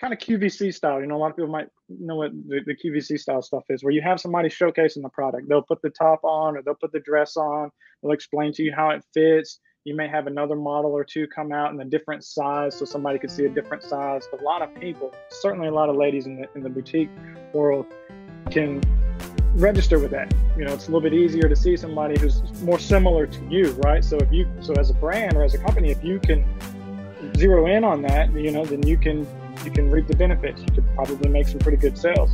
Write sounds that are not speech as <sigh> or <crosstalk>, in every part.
kind of QVC style. You know, a lot of people might know what the, the QVC style stuff is, where you have somebody showcasing the product. They'll put the top on or they'll put the dress on. They'll explain to you how it fits. You may have another model or two come out in a different size, so somebody could see a different size. A lot of people, certainly a lot of ladies in the in the boutique world, can register with that. You know, it's a little bit easier to see somebody who's more similar to you, right? So if you, so as a brand or as a company, if you can zero in on that, you know, then you can you can reap the benefits. You could probably make some pretty good sales.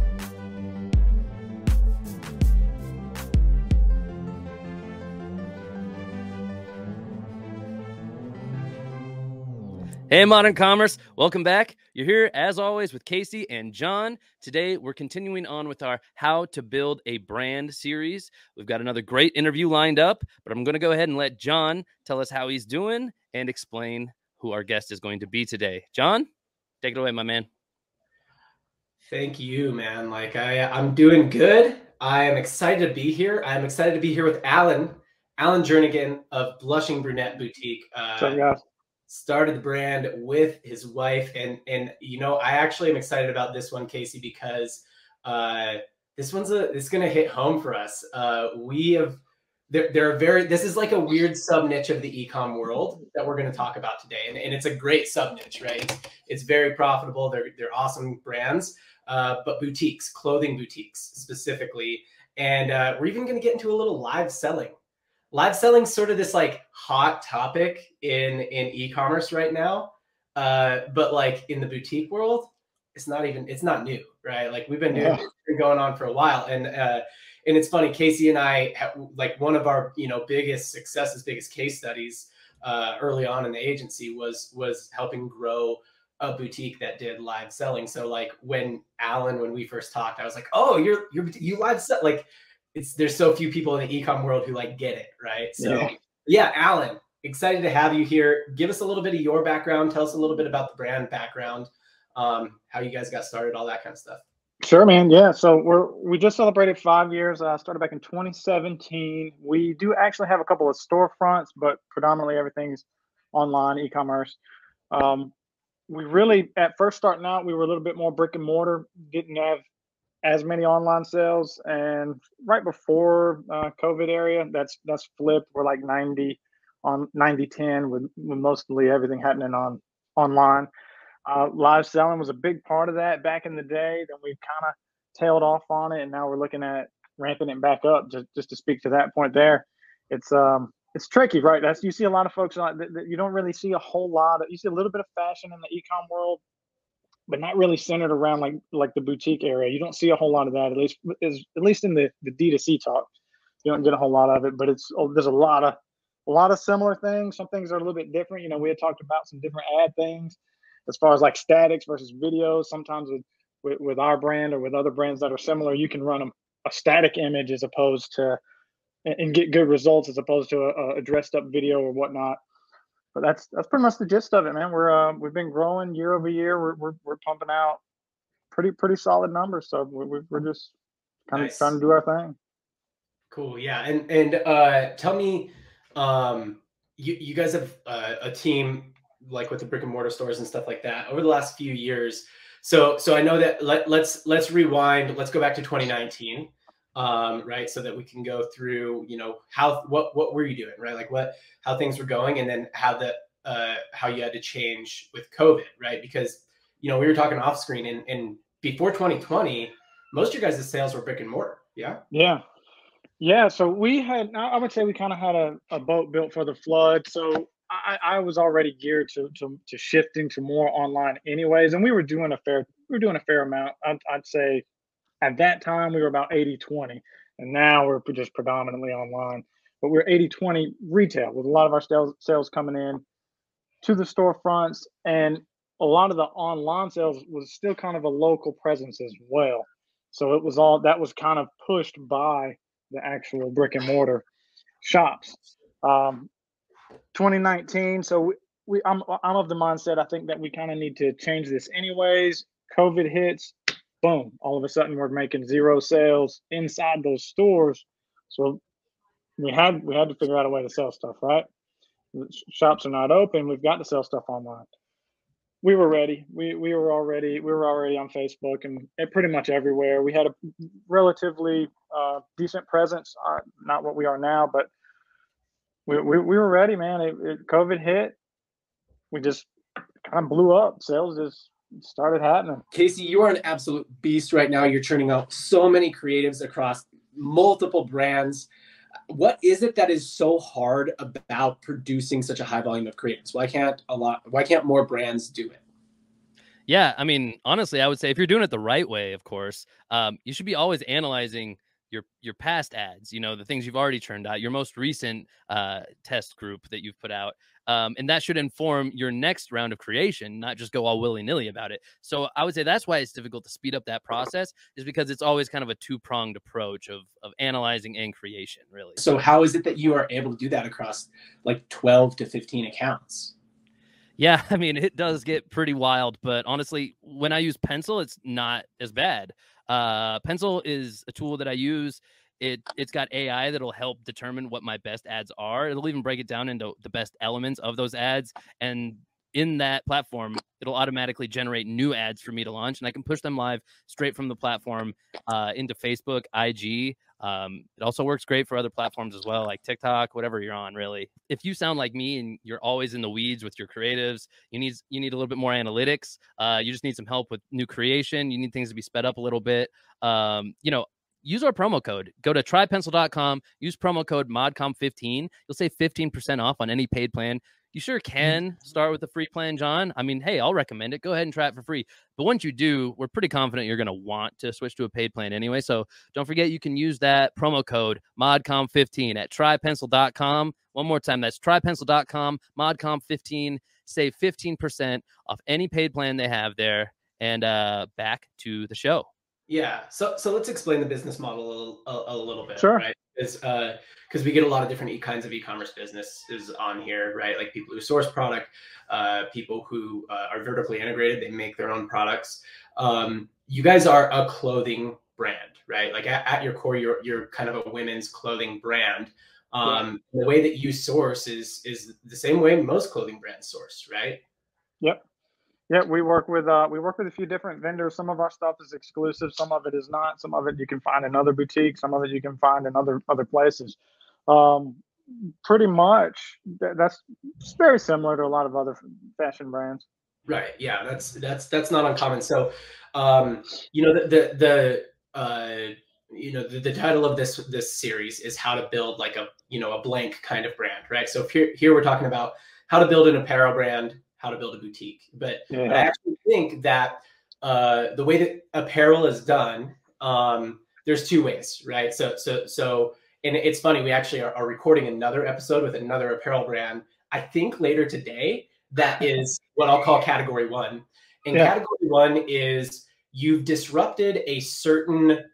Hey, Modern Commerce, welcome back. You're here, as always, with Casey and John. Today, we're continuing on with our How to Build a Brand series. We've got another great interview lined up, but I'm going to go ahead and let John tell us how he's doing and explain who our guest is going to be today. John, take it away, my man. Thank you, man. Like I, I'm doing good. I am excited to be here. I'm excited to be here with Allen, Allen Jernigan of Blushing Brunette Boutique. Uh, started the brand with his wife, and and you know I actually am excited about this one, Casey, because uh, this one's a it's going to hit home for us. Uh, we have they're, they're very this is like a weird sub niche of the ecom world that we're going to talk about today and, and it's a great sub niche right? It's, it's very profitable they're, they're awesome brands uh, but boutiques clothing boutiques specifically and uh, we're even going to get into a little live selling. Live selling sort of this like hot topic in in e-commerce right now uh, but like in the boutique world it's not even it's not new right? Like we've been doing been going on for a while and uh, and it's funny casey and i have, like one of our you know biggest successes biggest case studies uh, early on in the agency was was helping grow a boutique that did live selling. So like when Allen when we first talked i was like oh you're you're you live sell like it's there's so few people in the ecom world who like get it right? So yeah, yeah Allen excited to have you here. Give us a little bit of your background. Tell us a little bit about the brand background um, how you guys got started all that kind of stuff Sure, man. Yeah. So we're we just celebrated five years. I uh, started back in 2017. We do actually have a couple of storefronts, but predominantly everything's online e-commerce. Um, we really at first starting out, we were a little bit more brick and mortar. Didn't have as many online sales, and right before uh, COVID area, that's that's flipped. We're like 90 on 90 10 with, with mostly everything happening on online. Uh, live selling was a big part of that back in the day. Then we've kind of tailed off on it, and now we're looking at ramping it back up. Just just to speak to that point there, it's um it's tricky, right? That's you see a lot of folks like that, you don't really see a whole lot of you see a little bit of fashion in the ecom world, but not really centered around like like the boutique area. You don't see a whole lot of that at least is at least in the the D2C talk. You don't get a whole lot of it, but it's oh, there's a lot of a lot of similar things. Some things are a little bit different. You know, we had talked about some different ad things as far as like statics versus videos. Sometimes with, with, with our brand or with other brands that are similar, you can run a, a static image as opposed to and get good results as opposed to a, a, dressed up video or whatnot. But that's that's pretty much the gist of it, man. We're uh, we've been growing year over year. We're we're, we're pumping out pretty pretty solid numbers. So we're we're just kind nice. of trying to do our thing. Cool. Yeah. And and uh, tell me, um, you you guys have uh, a team like with the brick and mortar stores and stuff like that over the last few years. So so I know that let, let's let's rewind. Let's go back to 2019, um, right? So that we can go through, you know, how what what were you doing, right? Like what how things were going, and then how the uh, how you had to change with COVID, right? Because you know we were talking off screen, and, and before 2020, most of your guys' sales were brick and mortar. Yeah. Yeah. Yeah. So we had, I would say we kind of had a, a boat built for the flood. So I, I was already geared to, to to shifting to more online anyways, and we were doing a fair we were doing a fair amount. I'd, I'd say at that time we were about 80 20 and now we're just predominantly online. But we're 80 20 retail with a lot of our sales sales coming in to the storefronts and a lot of the online sales was still kind of a local presence as well. So it was all that was kind of pushed by the actual brick and mortar shops. Um, 2019. So we, we I'm I'm of the mindset I think that we kind of need to change this anyways. COVID hits, boom, all of a sudden we're making zero sales inside those stores. So we had we had to figure out a way to sell stuff, right? Shops are not open. We've got to sell stuff online. we were ready. We we were already we were already on Facebook and, pretty much everywhere. We had a relatively uh, decent presence, uh, not what we are now, but we, we, we were ready, man. It, it, COVID hit, we just kind of blew up. Sales just started happening. Casey, you are an absolute beast right now. You're churning out so many creatives across multiple brands. What is it that is so hard about producing such a high volume of creatives? Why can't a lot why can't more brands do it? Yeah, I mean, honestly, I would say if you're doing it the right way, of course, um, you should be always analyzing your your past ads you know the things you've already turned out your most recent uh, test group that you've put out um, and that should inform your next round of creation not just go all willy-nilly about it. So i would say that's why it's difficult to speed up that process is because it's always kind of a two-pronged approach of of analyzing and creation really. So how is it that you are able to do that across like 12 to 15 accounts? Yeah, <laughs> I mean, it does get pretty wild, but honestly, when I use Pencil, it's not as bad. Uh, Pencil is a tool that I use. It it's got AI that'll help determine what my best ads are. It'll even break it down into the best elements of those ads, and in that platform, it'll automatically generate new ads for me to launch, and I can push them live straight from the platform uh, into Facebook, IG. Um, it also works great for other platforms as well, like TikTok, whatever you're on. Really, if you sound like me and you're always in the weeds with your creatives, you need you need a little bit more analytics. Uh, you just need some help with new creation. You need things to be sped up a little bit. Um, you know, use our promo code. Go to trypencil.com, use promo code MODCOM15. You'll save 15% off on any paid plan. You sure mm-hmm. can start with a free plan, John. I mean, hey, I'll recommend it. Go ahead and try it for free. But once you do, we're pretty confident you're going to want to switch to a paid plan anyway. So don't forget you can use that promo code MODCOM15 at trypencil.com. One more time, that's trypencil.com, MODCOM15. Save 15% off any paid plan they have there. And uh, back to the show. Yeah. So so let's explain the business model a, a, a little bit. Sure. Right. Is uh because we get a lot of different e- kinds of e-commerce businesses on here, right? Like people who source product, uh, people who uh, are vertically integrated, they make their own products. Um, you guys are a clothing brand, right? Like at, at your core, you're you're kind of a women's clothing brand. Um, yeah. The way that you source is is the same way most clothing brands source, right? Yep. Yeah, we work with uh, we work with a few different vendors. Some of our stuff is exclusive, some of it is not. Some of it you can find in other boutiques, some of it you can find in other other places. Um, pretty much, that's very similar to a lot of other fashion brands. Right. Yeah, that's that's that's not uncommon. So, um, you know, the the, the uh, you know the, the title of this this series is how to build like a you know a blank kind of brand, right? So here here we're talking about how to build an apparel brand how to build a boutique. But, yeah. but I actually think that uh, the way that apparel is done, um, there's two ways, right? So so so, and it's funny. We actually are, are recording another episode with another apparel brand. I think later today. That <laughs> is what I'll call category one. And yeah. category one is you've disrupted a certain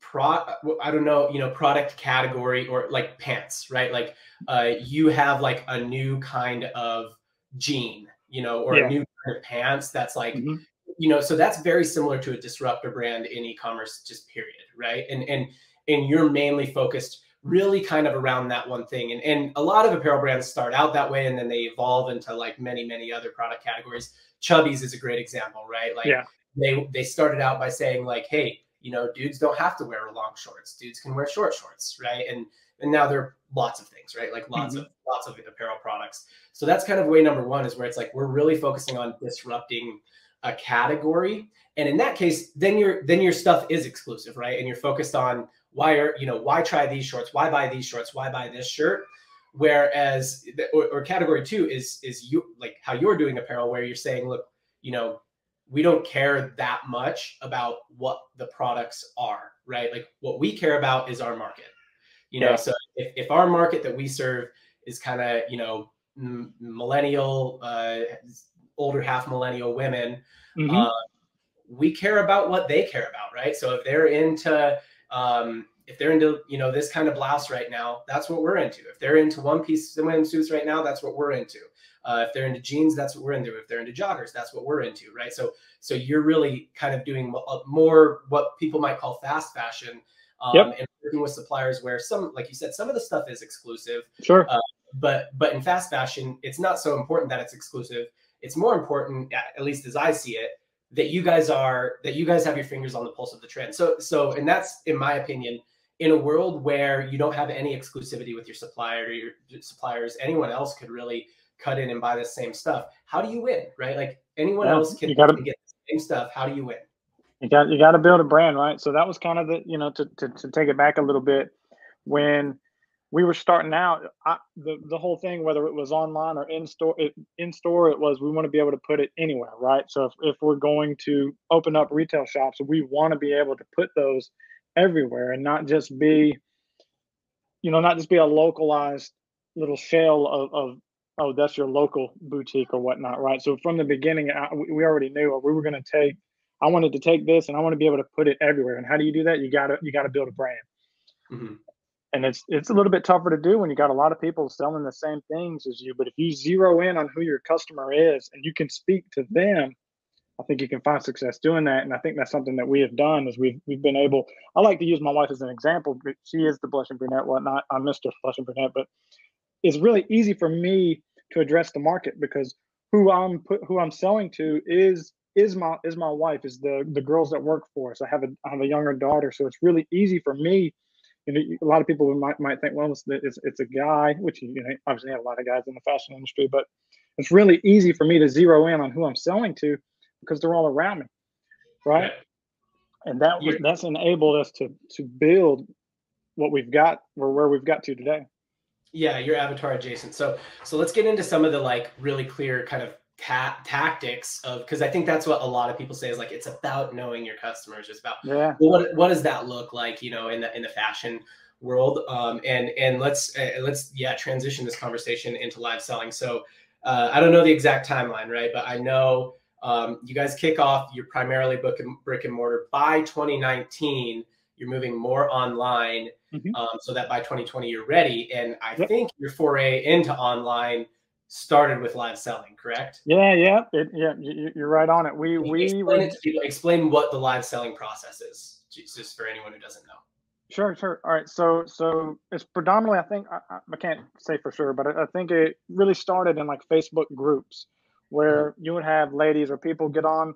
pro i don't know you know product category or like pants right like uh, you have like a new kind of jean, you know, or yeah. a new kind of pants that's like, mm-hmm. you know, so that's very similar to a disruptor brand in e-commerce, just period, right? And and and you're mainly focused really kind of around that one thing. And and a lot of apparel brands start out that way and then they evolve into like many, many other product categories. Chubbies is a great example, right? Like yeah. they they started out by saying, like, hey, you know, dudes don't have to wear long shorts. Dudes can wear short shorts, right? And and now there are lots of things, right? Like lots mm-hmm. of lots of apparel products. So that's kind of way number one is where it's like we're really focusing on disrupting a category, and in that case, then your then your stuff is exclusive, right? And you're focused on why are you know why try these shorts, why buy these shorts, why buy this shirt. Whereas or, or category two is is you like how you're doing apparel, where you're saying, look, you know, we don't care that much about what the products are, right? Like what we care about is our market you know, yeah. so if, if our market that we serve is kind of, you know, m- millennial, uh, older half millennial women, mm-hmm. uh, we care about what they care about, right? So if they're into, um, if they're into, you know, this kind of blouse right now, that's what we're into. If they're into one piece swimsuits right now, that's what we're into. Uh, if they're into jeans, that's what we're into. If they're into joggers, that's what we're into, right? So, so you're really kind of doing more what people might call fast fashion, um, yep. and working with suppliers where some, like you said, some of the stuff is exclusive. Sure. Uh, but but in fast fashion, it's not so important that it's exclusive. it's more important, at least as I see it, that you guys are that you guys have your fingers on the pulse of the trend. So so and that's in my opinion in a world where you don't have any exclusivity with your supplier your suppliers anyone else could really cut in and buy the same stuff how do you win right like anyone yeah, else can, gotta, can get the same stuff how do you win you got you got to build a brand right? So that was kind of the you know to, to, to take it back a little bit when we were starting out I, the, the whole thing whether it was online or in store it, in store it was we want to be able to put it anywhere right? So if, if we're going to open up retail shops we want to be able to put those everywhere and not just be you know not just be a localized little shell of, of oh that's your local boutique or whatnot right? So from the beginning I, we already knew we were going to take i wanted to take this and i want to be able to put it everywhere and how do you do that you got to you got to build a brand mm-hmm. and it's it's a little bit tougher to do when you got a lot of people selling the same things as you but if you zero in on who your customer is and you can speak to them I think you can find success doing that. And I think that's something that we have done is we've we've been able. I like to use my wife as an example. She is the blushing brunette, whatnot. I'm Mr. Blushing Brunette, but it's really easy for me to address the market because who I'm put, who I'm selling to is is my is my wife is the the girls that work for us. I have a I have a younger daughter, so it's really easy for me. You know, a lot of people might might think, well, it's it's, it's a guy, which you know obviously have a lot of guys in the fashion industry, but it's really easy for me to zero in on who I'm selling to because they're all around me, right? Yeah. And that was that's enabled us to to build what we've got or where we've got to today. Yeah, your avatar adjacent. So so let's get into some of the like really clear kind of ta- tactics of because I think that's what a lot of people say is like it's about knowing your customers. It's about yeah. Well, what what does that look like? You know, in the in the fashion world. Um, and and let's uh, let's yeah transition this conversation into live selling. So uh, I don't know the exact timeline, right? But I know um, you guys kick off your primarily book and brick and mortar by 2019. You're moving more online mm-hmm. um, so that by 2020 you're ready. And I yep. think your foray into online started with live selling, correct? Yeah, yeah, it, yeah. You're right on it. We we explain, it to explain what the live selling process is, just for anyone who doesn't know. Sure, sure. All right. So, so it's predominantly, I think, I, I can't say for sure, but I, I think it really started in like Facebook groups where mm-hmm. you would have ladies or people get on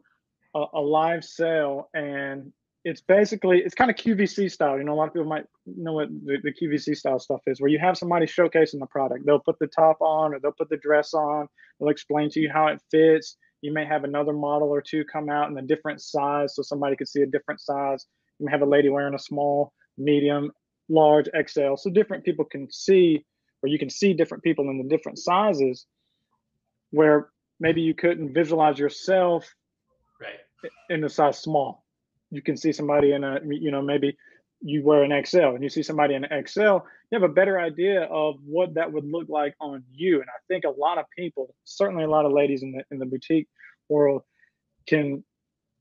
a, a live sale and it's basically it's kind of QVC style. You know, a lot of people might know what the, the, QVC style stuff is, where you have somebody showcasing the product. They'll put the top on, or they'll put the dress on. They'll explain to you how it fits. You may have another model or two come out in a different size, so somebody could see a different size. You may have a lady wearing a small, medium, large, XL, so different people can see, or you can see different people in the different sizes. Where maybe you couldn't visualize yourself right in the size small. You can see somebody in a, you know, maybe you wear an XL and you see somebody in an XL, you have a better idea of what that would look like on you. And I think a lot of people, certainly a lot of ladies in the in the boutique world, can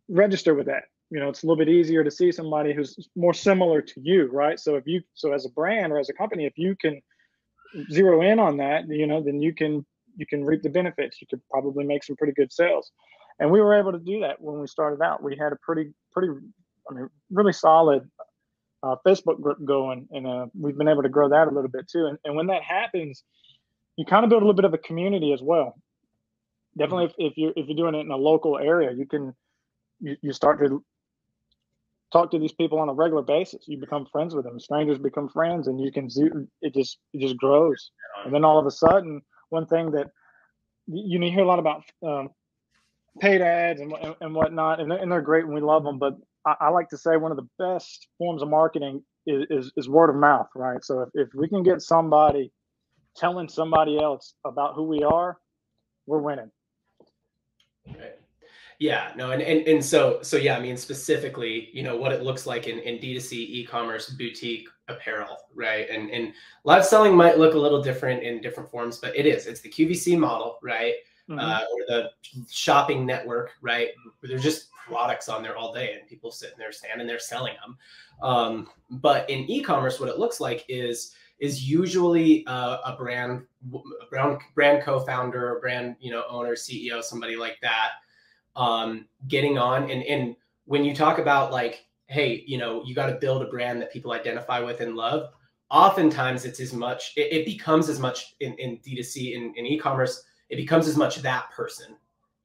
register with that. You know, it's a little bit easier to see somebody who's more similar to you, right? So if you, so as a brand or as a company, if you can zero in on that, you know, then you can you can reap the benefits. You could probably make some pretty good sales. And we were able to do that when we started out. We had a pretty, pretty, I mean, really solid uh, Facebook group going, and uh, we've been able to grow that a little bit too. And, and when that happens, you kind of build a little bit of a community as well. Definitely, if, if you if you're doing it in a local area, you can you, you start to talk to these people on a regular basis. You become friends with them. Strangers become friends, and you can it just it just grows. And then all of a sudden, one thing that you you hear a lot about um, paid ads and, and, and whatnot, and and they're, great and we love them. But I, I, like to say one of the best forms of marketing is, is, is word of mouth, right? So if, if we can get somebody telling somebody else about who we are, we're winning. Right. Yeah, no, and, and and so so yeah, I mean specifically, you know, what it looks like in, in D2C e-commerce boutique apparel, right? And and live selling might look a little different in different forms, but it is. It's the QVC model, right? Mm-hmm. Uh, or the shopping network, right? There's just products on there all day and people sitting there standing there selling them. Um, but in e-commerce, what it looks like is is usually uh, a brand a brand brand co-founder, brand you know owner, CEO, somebody like that um, getting on and and when you talk about like hey you know you got to build a brand that people identify with and love oftentimes it's as much it, it becomes as much in, in d2c in, in e-commerce it becomes as much that person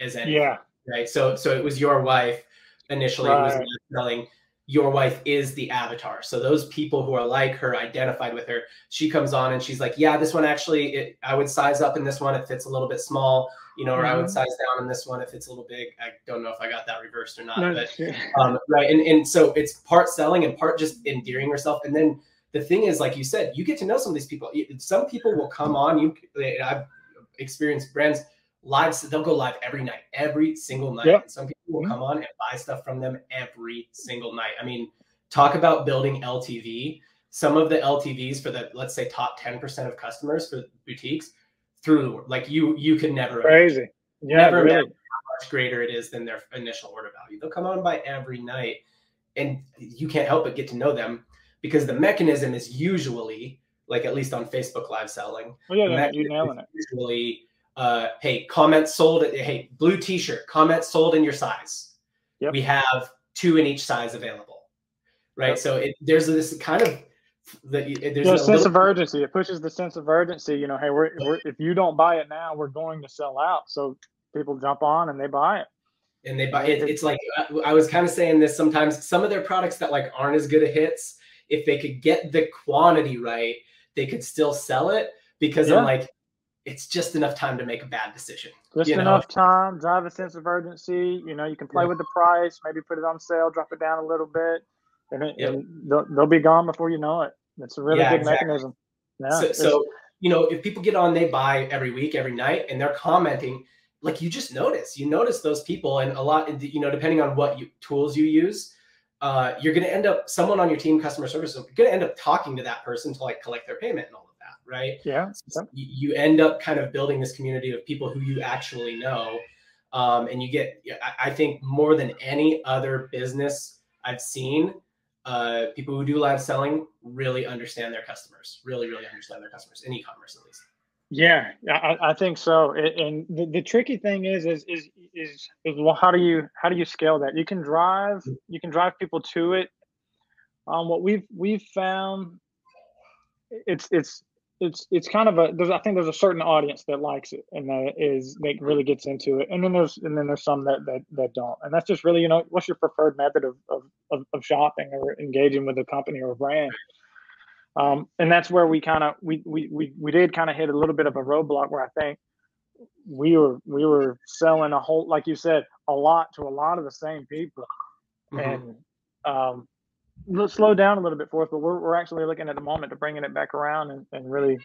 as any. Yeah. Right. So so it was your wife initially Right. was selling. Your wife is the avatar. So those people who are like her identified with her. She comes on and she's like, "Yeah, this one actually, it, I would size up in this one. It fits a little bit small, you know, or I would Mhm. size down in this one if it's a little big." I don't know if I got that reversed or not, No, but yeah. um, right and, and so it's part selling and part just endearing herself and then the thing is like you said you get to know some of these people some people will come on you i've experienced brands live they'll go live every night every single night Yep. And some people will Mhm. come on and buy stuff from them every single night i mean talk about building ltv some of the ltvs for the let's say top 10% of customers for boutiques through like you you can never Crazy. Yeah, Never really. imagine much greater it is than their initial order value. They'll come on by every night, and you can't help but get to know them because the mechanism is usually like at least on Facebook live selling. Well, yeah, the yeah, mechanism you nailing it. Usually, uh, hey, comment sold. Hey, blue T-shirt, comment sold in your size. Yep. We have two in each size available, right? Yep. So it, there's this kind of that there's a sense little- of urgency. It pushes the sense of urgency. You know, hey, we're, we're if you don't buy it now, we're going to sell out. So people jump on and they buy it. and they buy it, it's like uh, I was kind of saying this sometimes some of their products that like aren't as good at hits if they could get the quantity right they could still sell it because Yeah. I'm like it's just enough time to make a bad decision Just You know? enough time, drive a sense of urgency. You know, you can play Yeah. with the price, maybe put it on sale, drop it down a little bit, and, it, and they'll, they'll be gone before you know it. It's a really good exactly. mechanism. Yeah. so, so you know if people get on they buy every week every night and they're commenting like you just notice you notice those people and a lot you know depending on what you, tools you use uh, you're going to end up someone on your team customer service is going to end up talking to that person to like collect their payment and all of that right yeah. you, you end up kind of building this community of people who you actually know um, and you get I, I think more than any other business i've seen uh, people who do live selling really understand their customers really really understand their customers in e-commerce at least Yeah, I, I think so. And the, the tricky thing is, is, is, is, is, well, how do you, how do you scale that? You can drive, you can drive people to it. Um, what we've, we've found, it's, it's, it's, it's kind of a, there's, I think there's a certain audience that likes it and that is, that really gets into it. And then there's, and then there's some that, that, that don't. And that's just really, you know, what's your preferred method of, of, of, of shopping or engaging with a company or a brand? Um, and that's where we kind of we, we we we did kind of hit a little bit of a roadblock where I think we were we were selling a whole like you said a lot to a lot of the same people Mhm. and um let's slow down a little bit for us but we're, we're actually looking at the moment to bringing it back around and, and really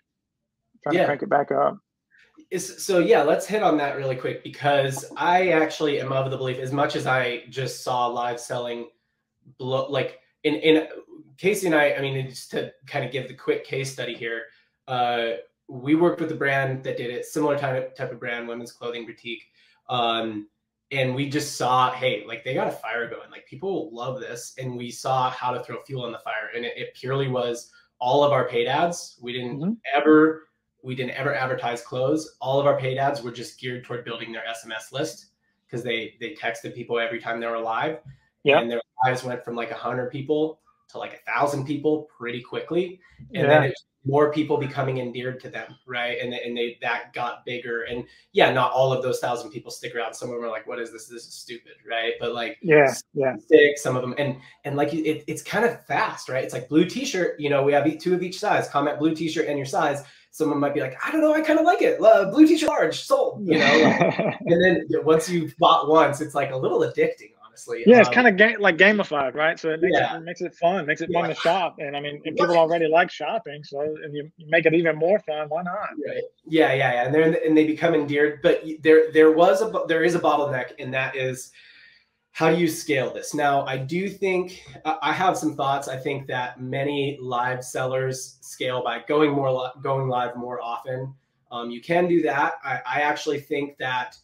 trying Yeah. to crank it back up Is, so yeah, let's hit on that really quick because I actually am of the belief, as much as I just saw live selling, blow, like in in Casey and I, I mean, just to kind of give the quick case study here, uh, we worked with a brand that did it, similar type type of brand, women's clothing boutique, um, and we just saw, hey, like they got a fire going, like people love this, and we saw how to throw fuel on the fire, and it, it purely was all of our paid ads. We didn't Mhm. ever we didn't ever advertise clothes. All of our paid ads were just geared toward building their SMS list because they they texted people every time they were live. Yeah. And their lives went from like a hundred people to like a thousand people pretty quickly. And Yeah. then it's more people becoming endeared to them, right? And and they that got bigger. And yeah, not all of those thousand people stick around. Some of them are like, what is this? This is stupid, right? But like yeah yeah stick some of them and and like it, it's kind of fast right it's like blue t-shirt you know we have two of each size comment blue t-shirt and your size someone might be like i don't know i kind of like it uh, blue t-shirt large sold you know like, <laughs> and then once you've bought once it's like a little addicting honestly yeah it's Um, kind of ga- like gamified right so it makes, Yeah. it, it makes it fun makes it fun to shop and i mean and people already like shopping so and you, make it even more fun why not Right. Yeah, yeah, yeah, and they're and they become endeared. But there, there was a there is a bottleneck, and that is how do you scale this? Now, I do think I I have some thoughts. I think that many live sellers scale by going more going live more often. Um, you can do that. I, I actually think that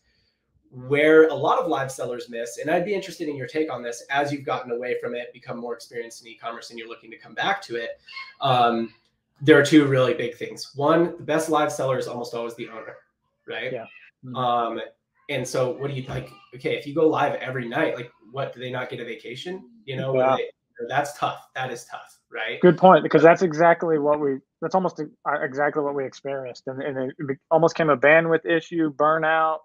where a lot of live sellers miss, and I'd be interested in your take on this as you've gotten away from it, become more experienced in e-commerce, and you're looking to come back to it. Um, there are two really big things. One, the best live seller is almost always the owner, right? Yeah. Mhm. Um, and so what do you like? Okay, if you go live every night, like what do they not get a vacation? You know, Yeah. they- that's tough. That is tough, right? Good point, because that's exactly what we. That's almost uh, exactly what we experienced, and, and it almost came a bandwidth issue, burnout.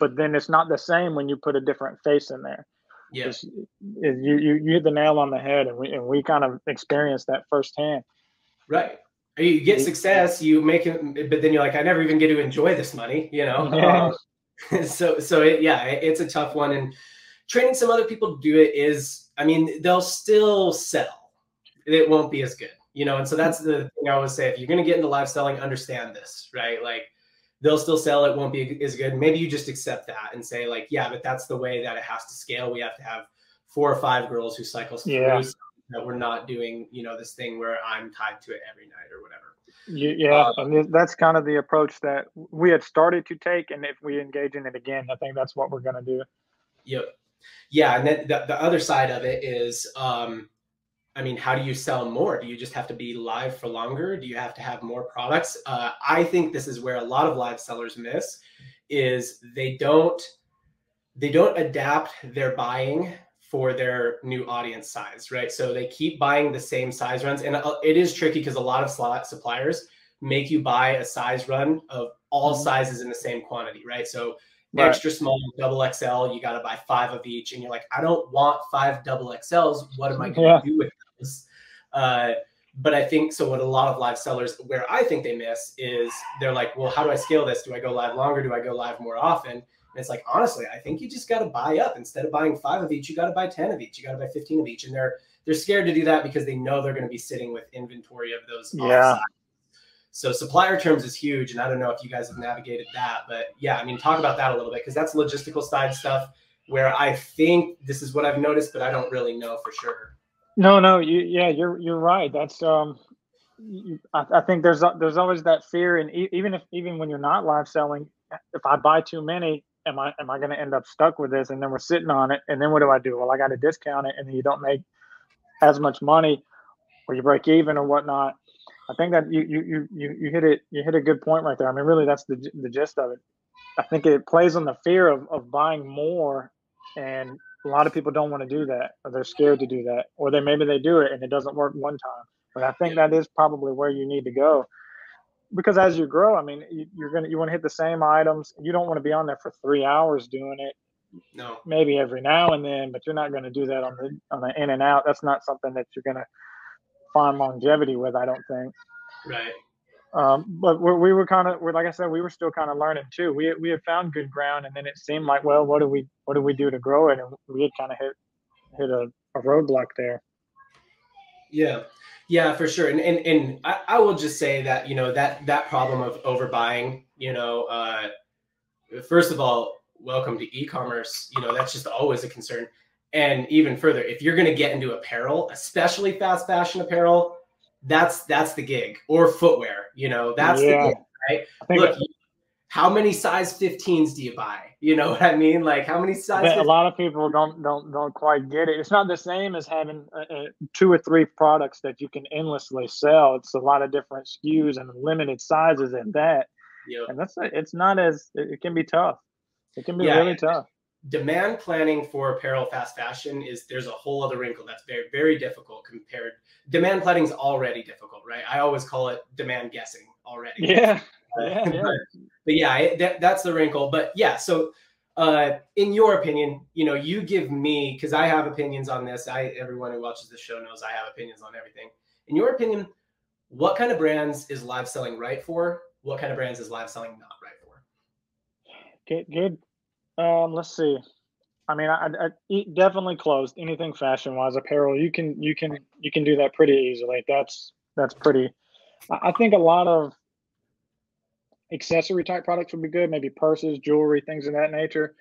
But then it's not the same when you put a different face in there. Yes, yeah. you, you you hit the nail on the head, and we and we kind of experienced that firsthand. Right. You get success, you make it, but then you're like, I never even get to enjoy this money, you know. <laughs> Yeah. Um, <laughs> so so it, yeah, it, it's a tough one, and training some other people to do it is, I mean, they'll still sell. It won't be as good, you know. And so that's the thing I always say: if you're going to get into live selling, understand this, right? Like they'll still sell it won't be as good. Maybe you just accept that and say like yeah but that's the way that it has to scale. We have to have four or five girls who cycle through yeah. that we're not doing you know this thing where i'm tied to it every night or whatever. Yeah um, and that's kind of the approach that we had started to take and if we engage in it again i think that's what we're going to do. Yep. Yeah and then the, the other side of it is um I mean, how do you sell more? Do you just have to be live for longer? Do you have to have more products? Uh, I think this is where a lot of live sellers miss is they don't they don't adapt their buying for their new audience size, right? So they keep buying the same size runs, and uh, it is tricky because a lot of suppliers make you buy a size run of all mm-hmm. sizes in the same quantity, right? So right. extra small, double XL, you got to buy five of each, and you're like, I don't want five double XLs. What am I going to yeah. do with uh, but I think so. What a lot of live sellers, where I think they miss, is they're like, well, how do I scale this? Do I go live longer? Do I go live more often? And it's like, honestly, I think you just got to buy up. Instead of buying five of each, you got to buy ten of each. You got to buy fifteen of each, and they're they're scared to do that because they know they're going to be sitting with inventory of those. Yeah. So supplier terms is huge, and I don't know if you guys have navigated that, but yeah, I mean, talk about that a little bit because that's logistical side stuff where I think this is what I've noticed, but I don't really know for sure. No, no, you, yeah, you're you're right. That's um, you, I, I, think there's there's always that fear, and even if even when you're not live selling, if I buy too many, am I am I going to end up stuck with this? And then we're sitting on it, and then what do I do? Well, I got to discount it, and then you don't make as much money, or you break even or whatnot. I think that you you you you hit it you hit a good point right there. I mean, really, that's the the gist of it. I think it plays on the fear of of buying more and a lot of people don't want to do that or they're scared to do that or they maybe they do it and it doesn't work one time but i think that is probably where you need to go. Because as you grow i mean you, are gonna you want to hit the same items you don't want to be on there for three hours doing it no. maybe every now and then but you're not going to do that on the on the in and out. That's not something that you're going to find longevity with i don't think. Right um, but we're, we were kind of, like I said, we were still kind of learning too. We we had found good ground, and then it seemed like, well, what do we what do we do to grow it? And we had kind of hit hit a, a roadblock there. Yeah, yeah, for sure. And and and I, I will just say that you know that that problem of overbuying, you know, uh, first of all, welcome to e-commerce. You know, that's just always a concern. And even further, if you're going to get into apparel, especially fast fashion apparel, that's that's the gig. Or footwear you know that's yeah. the gig right? Look how many size 15s do you buy? You know <laughs> what i mean? Like how many size a lot of people don't don't don't quite get it. It's not the same as having uh, uh, two or three products that you can endlessly sell. It's a lot of different skus and limited sizes at that. Yep. and that's it's not as it can be tough. It can be yeah, really tough demand planning for apparel fast fashion is there's a whole other wrinkle that's very very difficult compared demand planning is already difficult right? I always call it demand guessing already. Yeah, uh, yeah, <laughs> yeah. But, but, yeah it, that, that's the wrinkle. But yeah so uh, in your opinion you know you give me because i have opinions on this. I everyone who watches the show knows i have opinions on everything. In your opinion what kind of brands is live selling right for? What kind of brands is live selling not right for? Good good um, let's see. I mean, I, I definitely closed anything fashion wise, apparel. You can you can you can do that pretty easily. That's that's pretty. I think a lot of accessory type products would be good. Maybe purses, jewelry, things of that nature.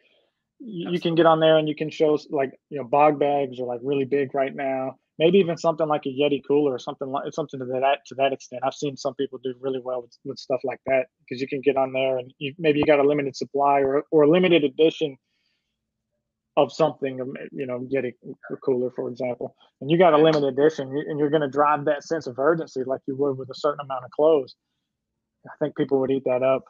You, you can get on there and you can show like you know Bogg bags are like really big right now maybe even something like a Yeti cooler or something like something to that to that extent. I've seen some people do really well with, with stuff like that because you can get on there and you, maybe you got a limited supply or or a limited edition of something, um, you know, Yeti cooler, for example, and you got a limited edition and you're going to drive that sense of urgency like you would with a certain amount of clothes. I think people would eat that up.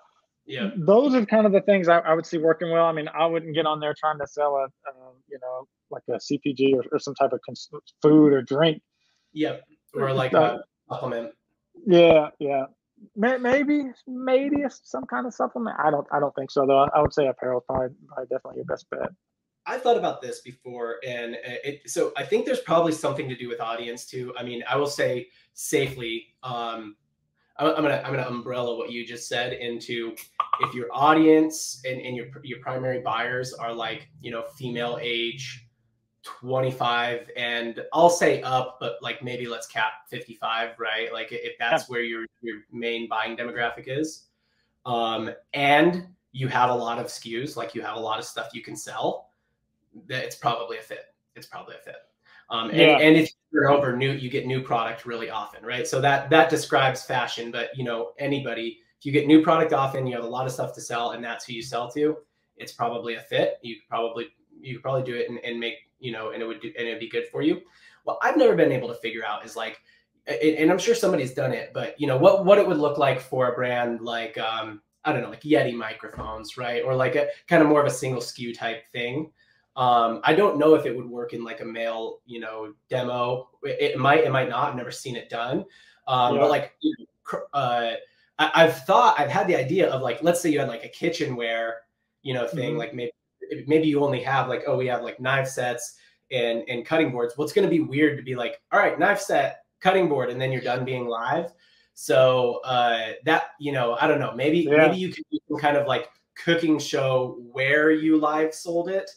Yeah, those are kind of the things I, I would see working well. I mean, I wouldn't get on there trying to sell a, you know, like a CPG or, or some type of cons- food or drink. yeah or like uh, a supplement. Yeah, yeah. maybe maybe some kind of supplement. I don't I don't think so though. I would say apparel is probably, probably definitely your best bet. I thought about this before, and it, so I think there's probably something to do with audience too. I mean, I will say safely, um, I'm gonna I'm gonna umbrella what you just said into if your audience and, and your your primary buyers are like you know female age 25 and I'll say up, but like maybe let's cap 55, right? Like if that's where your your main buying demographic is. Um, and you have a lot of SKUs, like you have a lot of stuff you can sell, that it's probably a fit. It's probably a fit. Um, and, yeah. and if you're over new, you get new product really often, right? So that that describes fashion, but you know, anybody, if you get new product often, you have a lot of stuff to sell, and that's who you sell to, it's probably a fit. You could probably you could probably do it and, and make you know, and it would do, and it'd be good for you. What I've never been able to figure out is like, and I'm sure somebody's done it, but you know what what it would look like for a brand like um, I don't know, like Yeti microphones, right, or like a kind of more of a single SKU type thing. Um, I don't know if it would work in like a male, you know, demo. It, it might, it might not. I've never seen it done. Um, yeah. But like, uh, I, have thought, I've had the idea of like, let's say you had like a kitchenware, you know, thing. Mm-hmm. Like maybe, maybe you only have like, oh, we have like knife sets and and cutting boards. Well, going to be weird to be like, all right, knife set, cutting board, and then you're done being live. So uh, that you know, I don't know. Maybe yeah. maybe you can, you can kind of like cooking show where you live sold it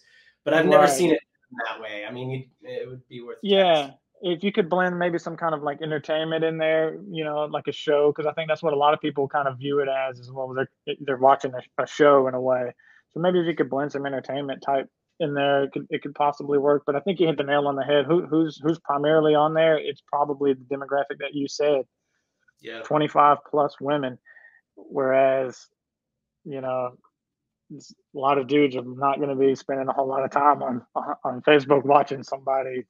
but I've never right. seen it that way. I mean, it would be worth. Yeah, if you could blend maybe some kind of like entertainment in there, you know, like a show, because I think that's what a lot of people kind of view it as as well. They're they're watching a, a show in a way. So maybe if you could blend some entertainment type in there, it could it could possibly work. But I think you hit the nail on the head. Who who's who's primarily on there? It's probably the demographic that you said. Yeah. 25 plus women. Whereas, you know, a lot of dudes are not going to be spending a whole lot of time on on Facebook watching somebody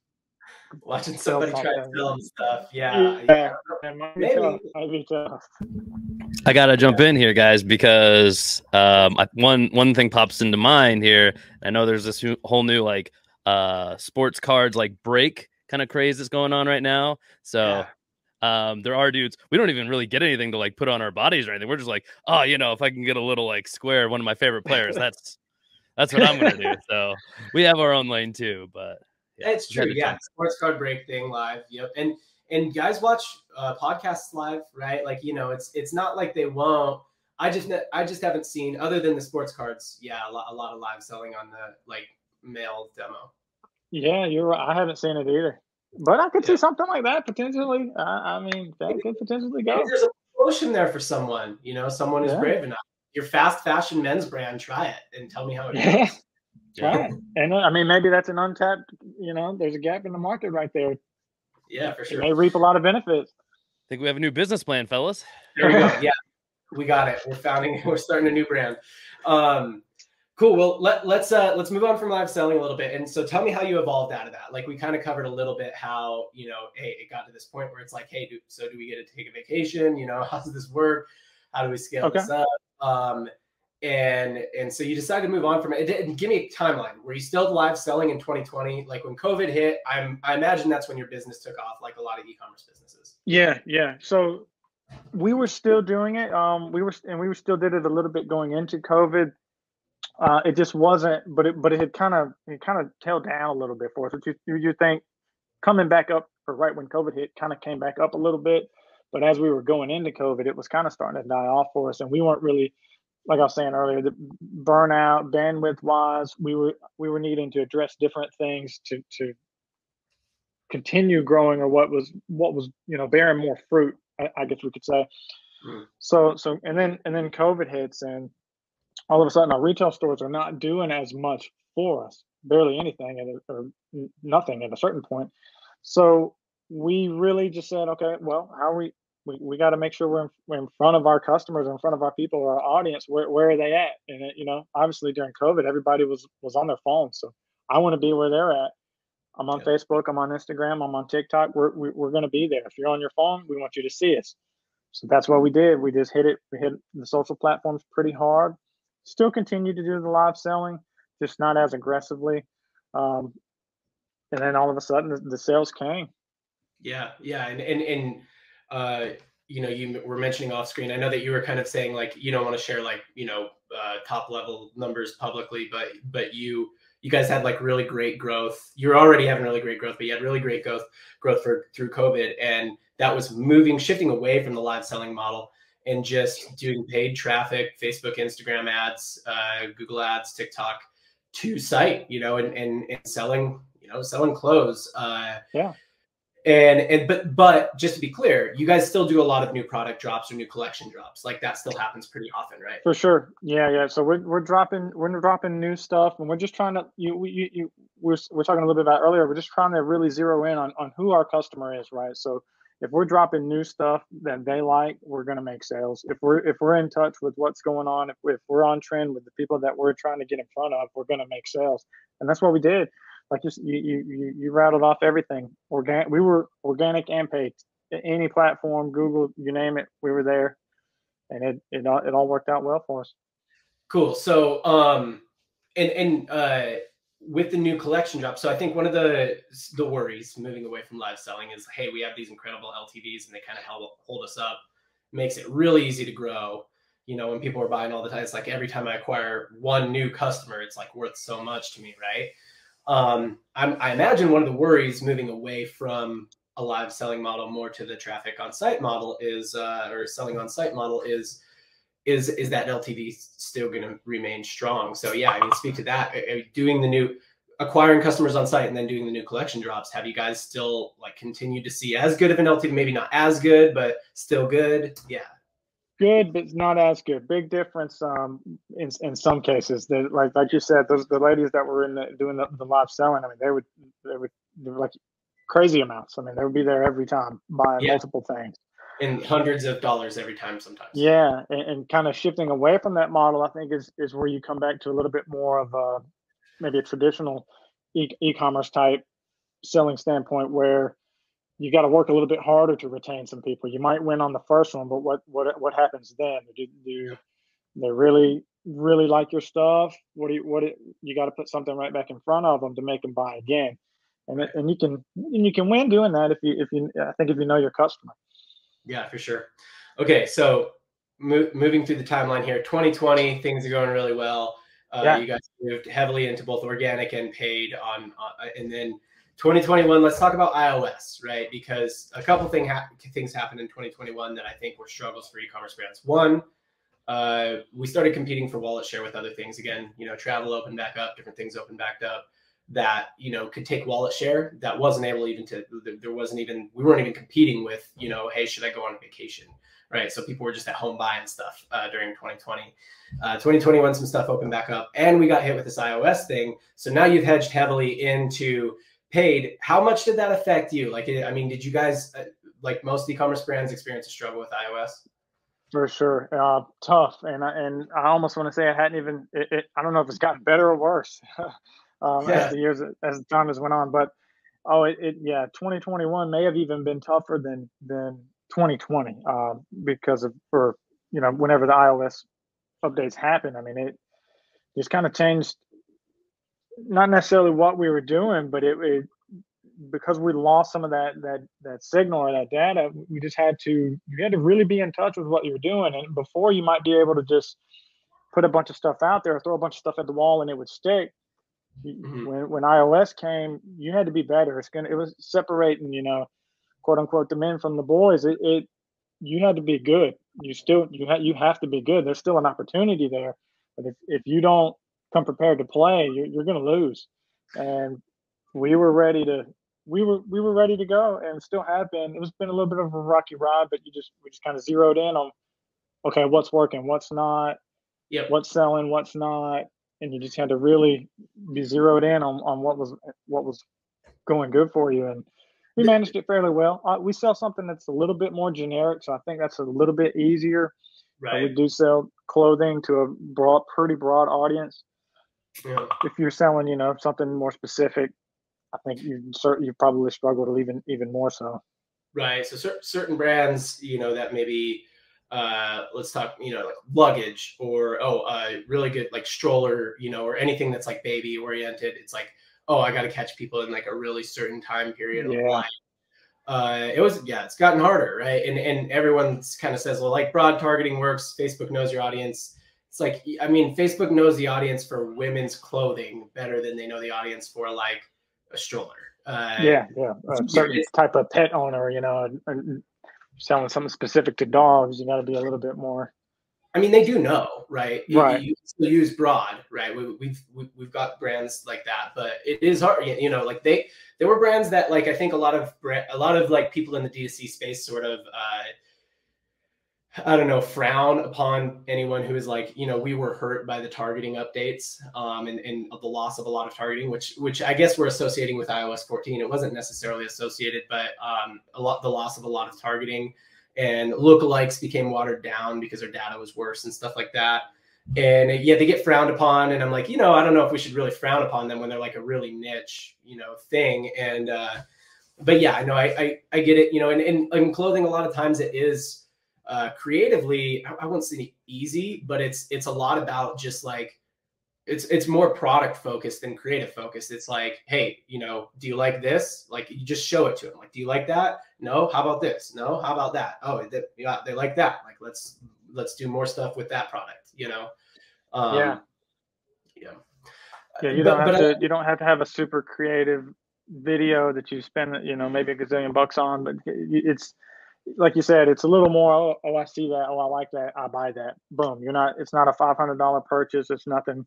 watching somebody try to film stuff. Yeah, yeah. yeah. Maybe. I gotta jump yeah. in here, guys, because um, I, one one thing pops into mind here. I know there's this whole new like uh sports cards like break kind of craze that's going on right now. So yeah. Um, there are dudes we don't even really get anything to like put on our bodies or anything. We're just like, oh, you know, if I can get a little like square, one of my favorite players, <laughs> that's that's what I'm gonna do. So we have our own lane too, but yeah, it's true. Yeah, sports card break thing live. Yep, and and guys watch uh, podcasts live, right? Like you know, it's it's not like they won't. I just I just haven't seen other than the sports cards. Yeah, a lot a lot of live selling on the like male demo. Yeah, you're right. I haven't seen it either. But I could yeah. see something like that potentially. I, I mean, that could potentially go. There's a promotion there for someone. You know, someone who's yeah. brave enough. Your fast fashion men's brand. Try it and tell me how it yeah. goes. <laughs> Yeah. And uh, I mean, maybe that's an untapped. You know, there's a gap in the market right there. Yeah, for sure. They reap a lot of benefits. I think we have a new business plan, fellas. There we go. <laughs> Yeah, we got it. We're founding. <laughs> We're starting a new brand. Um, Cool. Well, let, let's uh, let's move on from live selling a little bit. And so, tell me how you evolved out of that. Like we kind of covered a little bit how you know, hey, it got to this point where it's like, hey, do, so do we get to take a vacation? You know, <laughs> how does this work? How do we scale okay. this up? Um, and and so you decided to move on from it. it give me a timeline. Were you still live selling in 2020? Like when COVID hit, I'm I imagine that's when your business took off, like a lot of e-commerce businesses. Yeah, yeah. So we were still doing it. Um, we were and we were still did it a little bit going into COVID uh, it just wasn't, but it but it had kind of it kind of tailed down a little bit for us. But you you think coming back up for right when COVID hit, kind of came back up a little bit. But as we were going into COVID, it was kind of starting to die off for us, and we weren't really, like I was saying earlier, the burnout, bandwidth wise, we were we were needing to address different things to to continue growing, or what was what was you know bearing more fruit, I, I guess we could say. Mm. So so and then and then COVID hits and all of a sudden our retail stores are not doing as much for us, barely anything or nothing at a certain point. So we really just said, okay, well, how are we? We, we got to make sure we're in, we're in front of our customers, in front of our people, our audience. Where, where are they at? And it, you know, obviously during COVID, everybody was was on their phone. So I want to be where they're at. I'm on yeah. Facebook. I'm on Instagram. I'm on TikTok. We're we, are we are going to be there. If you're on your phone, we want you to see us. So that's what we did. We just hit it. We hit the social platforms pretty hard still continue to do the live selling, just not as aggressively. Um, and then all of a sudden, the, the sales came. Yeah, yeah, and and and uh, you know you were mentioning off screen i know that you were kind of saying like you don't want to share like you know uh, top level numbers publicly but but you you guys had like really great growth you're already having really great growth but you had really great growth growth for through covid and that was moving shifting away from the live selling model and just doing paid traffic facebook instagram ads uh, google ads tiktok to site you know and, and, and selling you know selling clothes uh, yeah. and and but but just to be clear you guys still do a lot of new product drops or new collection drops. Like that still happens pretty often right? For sure. Yeah yeah. So we're, we're dropping we're dropping new stuff and we're just trying to you you, you we're, we're talking a little bit about earlier we're just trying to really zero in on, on who our customer is right? So if we're dropping new stuff that they like we're going to make sales if we're if we're in touch with what's going on if, if we're on trend with the people that we're trying to get in front of we're going to make sales and that's what we did like just you you you, you rattled off everything. Organic. We were organic and paid. Any platform, Google, you name it, we were there, and it it all, it all worked out well for us. Cool. So um, and and uh, with the new collection drop, so I think one of the the worries moving away from live selling is, hey, we have these incredible LTVs and they kind of hold hold us up. Makes it really easy to grow you know, when people are buying all the time, it's like every time I acquire one new customer, it's like worth so much to me, right? Um, i imagine one of the worries moving away from a live selling model more to the traffic on site model is, uh, or selling on site model is, is is that LTV still going to remain strong? So yeah, I mean, speak to that. Doing the new, acquiring customers on site and then doing the new collection drops. Have you guys still like continued to see as good of an LTV? Maybe not as good, but still good. Yeah good, but not as good. Big difference um, in in some cases. That like like you said, those the ladies that were in the, doing the, the live selling. I mean, they would they would they were like crazy amounts. I mean, they would be there every time buying yeah. multiple things. In hundreds of dollars every time, sometimes. Yeah, and, and, kind of shifting away from that model, I think is is where you come back to a little bit more of a maybe a traditional e- e-commerce type selling standpoint where you got to work a little bit harder to retain some people. You might win on the first one, but what what what happens then? Do, do they really really like your stuff? What do you what it, you got to put something right back in front of them to make them buy again, and and you can and you can win doing that if you if you I think if you know your customer. Yeah, for sure. Okay, so mo- moving through the timeline here, 2020 things are going really well. Uh, yeah. You guys moved heavily into both organic and paid on, uh, and then 2021, let's talk about iOS, right? Because a couple thing ha- things happened in 2021 that I think were struggles for e-commerce brands. One, uh, we started competing for wallet share with other things. Again, you know, travel opened back up, different things opened back up that you know could take wallet share. That wasn't able even to. There wasn't even we weren't even competing with you know, hey, should I go on vacation? Right. So people were just at home buying stuff uh, during 2020. Uh, 2021, some stuff opened back up, and we got hit with this iOS thing. So now you've hedged heavily into paid, how much did that affect you? Like, I mean, did you guys, uh, like most e-commerce brands, experience a struggle with iOS? For sure, uh, tough, and I, and I almost want to say I hadn't even. It, it, I don't know if it's gotten better or worse <laughs> um, yeah. as the years as time has went on, but oh, it, it, yeah, 2021 may have even been tougher than than 2020 uh, because of or you know whenever the iOS updates happen. I mean, it just kind of changed not necessarily what we were doing, but it, it, because we lost some of that that that signal or that data, we just had to you had to really be in touch with what you were doing. And before you might be able to just put a bunch of stuff out there, throw a bunch of stuff at the wall, and it would stick. Mm-hmm. When when iOS came, you had to be better. It's gonna it was separating, you know, quote unquote, the men from the boys. It, it you had to be good. You still you have you have to be good. There's still an opportunity there, but if if you don't come prepared to play, you're, you're going to lose. And we were ready to we were we were ready to go and still have been. It was been a little bit of a rocky ride, but you just we just kind of zeroed in on okay, what's working, what's not, yeah, what's selling, what's not, and you just had to really be zeroed in on, on what was what was going good for you. And we managed it fairly well. Uh, we sell something that's a little bit more generic, so I think that's a little bit easier. Right. Uh, we do sell clothing to a broad, pretty broad audience. Yeah. If you're selling, you know, something more specific, I think you you probably struggle to even even more so. Right. So cer- certain brands, you know, that maybe uh let's talk you know like luggage or oh uh really good like stroller you know or anything that's like baby oriented it's like oh i got to catch people in like a really certain time period of yeah. life uh, it was yeah, it's gotten harder, right? And and everyone kind of says, well, like broad targeting works. Facebook knows your audience. It's like I mean, Facebook knows the audience for women's clothing better than they know the audience for like a stroller. Uh, yeah, yeah, a certain type of pet owner, you know, selling something specific to dogs, you got to be a little bit more. I mean, they do know, right? Right. You, you use broad, right? We, we've we've got brands like that, but it is hard. You know, like they there were brands that like I think a lot of a lot of like people in the D2C space sort of uh, I don't know frown upon anyone who is like you know we were hurt by the targeting updates um, and and the loss of a lot of targeting, which which I guess we're associating with iOS 14. It wasn't necessarily associated, but um, a lot the loss of a lot of targeting and lookalikes became watered down because their data was worse and stuff like that. And yeah, they get frowned upon, and I'm like, you know, I don't know if we should really frown upon them when they're like a really niche, you know, thing. And uh, but yeah, I know I, I I get it, you know, and in clothing, a lot of times it is uh, creatively, I, I won't say easy, but it's it's a lot about just like it's it's more product focused than creative focused. It's like, hey, you know, do you like this? Like, you just show it to them. Like, do you like that? No. How about this? No. How about that? Oh, they, yeah, they like that. Like, let's let's do more stuff with that product. You know. Um, yeah. Yeah. Yeah. You don't but, have to. I, you don't have to have a super creative video that you spend, you know, maybe a gazillion bucks on, but it's like you said, it's a little more. Oh, oh, I see that. Oh, I like that. I buy that. Boom. You're not. It's not a five hundred dollar purchase. It's nothing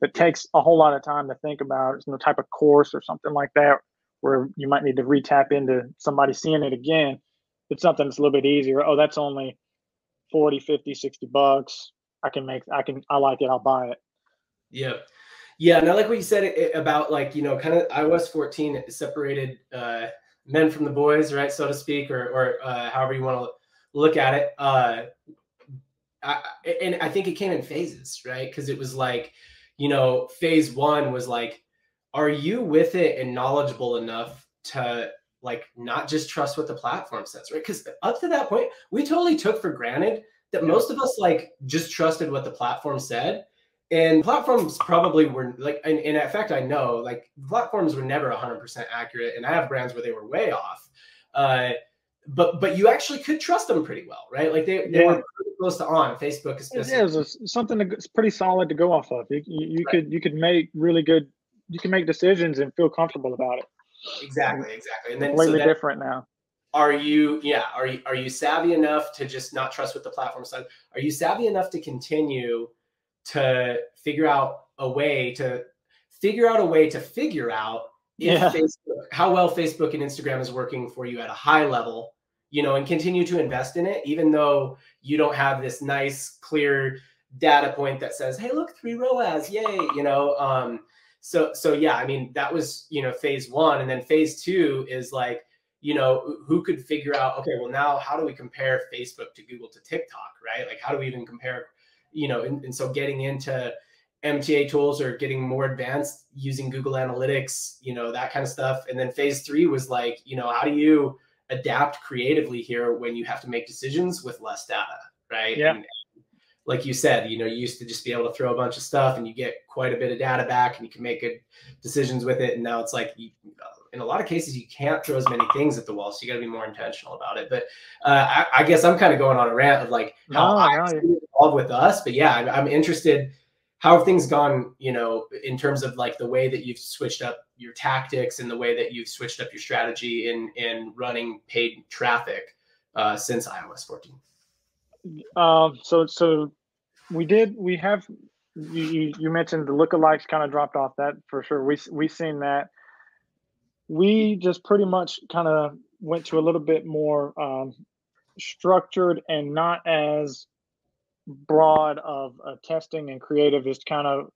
that takes a whole lot of time to think about. It's no type of course or something like that where you might need to retap into somebody seeing it again. It's something that's a little bit easier. Oh, that's only 40, 50, 60 bucks. I can make, I can, I like it. I'll buy it. Yeah. Yeah. And I like what you said about like, you know, kind of iOS 14 separated uh, men from the boys, right? So to speak, or, or uh, however you want to look at it. Uh, I, and I think it came in phases, right? Because it was like, you know, phase one was like, are you with it and knowledgeable enough to like not just trust what the platform says, right? Because up to that point, we totally took for granted that most of us like just trusted what the platform said. And platforms probably were like, and, and in fact, I know like platforms were never 100% accurate. And I have brands where they were way off. Uh, but but you actually could trust them pretty well, right? Like they, they yeah. were close to on Facebook, especially. Yeah, it was something that's pretty solid to go off of. You, you, you right. could you could make really good. You can make decisions and feel comfortable about it. Exactly, exactly. And then completely so different now. Are you yeah? Are you are you savvy enough to just not trust what the platform said Are you savvy enough to continue to figure out a way to figure out a way to figure out yeah. Facebook, how well Facebook and Instagram is working for you at a high level you know, and continue to invest in it, even though you don't have this nice, clear data point that says, "Hey, look, three ROAS, yay!" You know, um, so so yeah, I mean, that was you know phase one, and then phase two is like, you know, who could figure out, okay, well now how do we compare Facebook to Google to TikTok, right? Like, how do we even compare, you know, and, and so getting into MTA tools or getting more advanced using Google Analytics, you know, that kind of stuff. And then phase three was like, you know, how do you adapt creatively here when you have to make decisions with less data, right? Yeah. And like you said, you know, you used to just be able to throw a bunch of stuff and you get quite a bit of data back and you can make good decisions with it. And now it's like, you, in a lot of cases, you can't throw as many things at the wall. So you got to be more intentional about it. But uh, I, I, guess I'm kind of going on a rant of like how no, I no, involved with us. But yeah, I'm, I'm interested how have things gone you know in terms of like the way that you've switched up your tactics and the way that you've switched up your strategy in in running paid traffic uh, since ios 14 um, so so we did we have you, you mentioned the lookalikes kind of dropped off that for sure we we seen that we just pretty much kind of went to a little bit more um, structured and not as broad of uh, testing and creative is kind of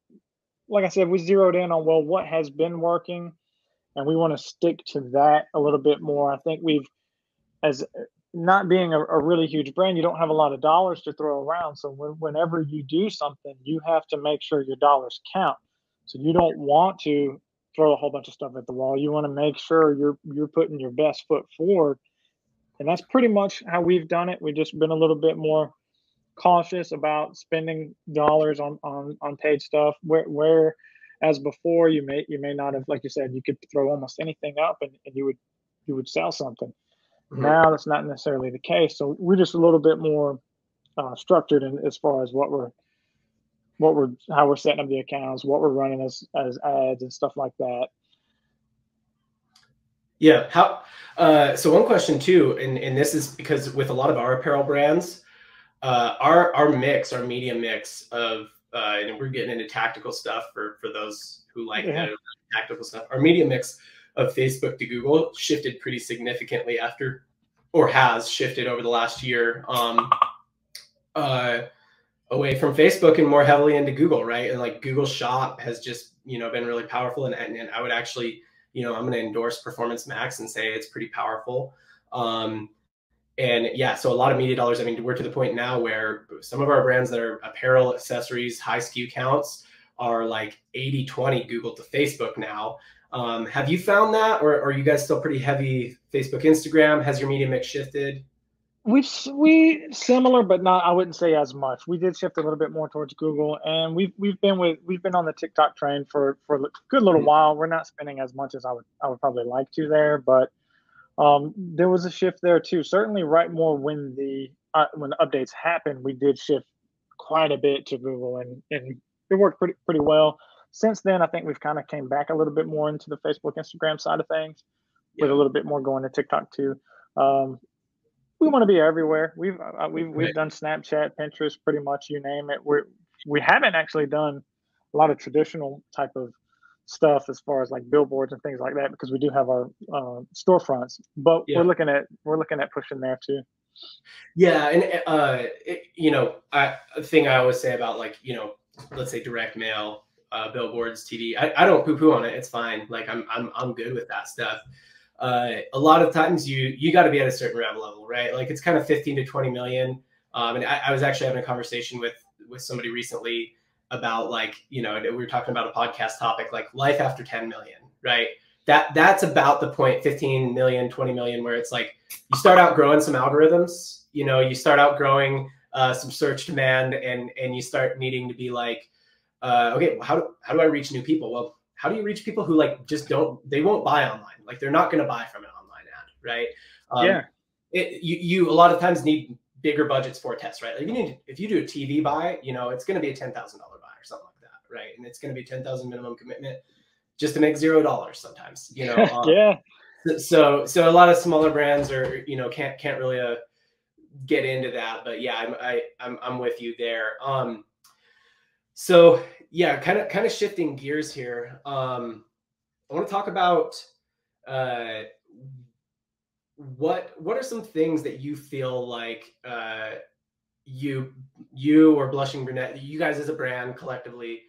like I said, we zeroed in on well, what has been working, and we want to stick to that a little bit more. I think we've, as not being a, a, really huge brand, you don't have a lot of dollars to throw around. So when, whenever you do something, you have to make sure your dollars count. So you don't want to throw a whole bunch of stuff at the wall. You want to make sure you're you're putting your best foot forward, and that's pretty much how we've done it. We've just been a little bit more cautious about spending dollars on on on paid stuff where where as before you may you may not have like you said you could throw almost anything up and, and you would you would sell something Mm-hmm. Now that's not necessarily the case. So we're just a little bit more uh, structured in, as far as what we're what we're how we're setting up the accounts, what we're running as as ads and stuff like that. Yeah. How? Uh, so one question too, and and this is because with a lot of our apparel brands, uh, our our mix, our media mix of, uh, and we're getting into tactical stuff for for those who like yeah. tactical stuff. Our media mix of Facebook to Google shifted pretty significantly after, or has shifted over the last year. Um, uh, away from Facebook and more heavily into Google, right? And like Google Shop has just you know been really powerful, and and I would actually you know I'm going to endorse Performance Max and say it's pretty powerful. Um, and yeah, so a lot of media dollars. I mean, we're to the point now where some of our brands that are apparel, accessories, high SKU counts are like 80 20 Google to Facebook now. Um, have you found that, or, or are you guys still pretty heavy Facebook, Instagram? Has your media mix shifted? We've we similar, but not. I wouldn't say as much. We did shift a little bit more towards Google, and we've we've been with we've been on the TikTok train for for a good little mm-hmm. while. We're not spending as much as I would I would probably like to there, but um, there was a shift there too. Certainly, right more when the uh, when the updates happened, we did shift quite a bit to Google, and and it worked pretty pretty well. Since then, I think we've kind of came back a little bit more into the Facebook, Instagram side of things, yeah. with a little bit more going to TikTok too. Um, we want to be everywhere. We've uh, we've we've done Snapchat, Pinterest, pretty much you name it. We we haven't actually done a lot of traditional type of stuff as far as like billboards and things like that because we do have our uh, storefronts. But yeah. we're looking at we're looking at pushing there too. Yeah, and uh, it, you know, I, a thing I always say about like you know, let's say direct mail, uh, billboards, TV. I, I don't poo poo on it. It's fine. Like I'm I'm I'm good with that stuff uh, a lot of times you you got to be at a certain rev level, right? Like it's kind of 15 to 20 million. Um, and I, I, was actually having a conversation with with somebody recently about like you know we were talking about a podcast topic like life after 10 million, right? That that's about the point 15 million, 20 million, where it's like you start out growing some algorithms, you know, you start out growing uh, some search demand, and and you start needing to be like, uh, okay, how do how do I reach new people? Well, how do you reach people who like just don't they won't buy online? Like they're not going to buy from an online ad right? Um, yeah. it, you, you a lot of times need bigger budgets for tests right? Like you need if you do a tv buy you know it's going to be a $10000 buy or something like that right? And it's going to be 10000 minimum commitment just to make zero dollars sometimes you know <laughs> um, yeah. so so a lot of smaller brands are you know can't can't really uh, get into that but yeah i'm I, I'm, I'm with you there. Um so yeah, kind of kind of shifting gears here. Um, I want to talk about uh, what what are some things that you feel like uh, you you or Blushing Brunette, you guys as a brand collectively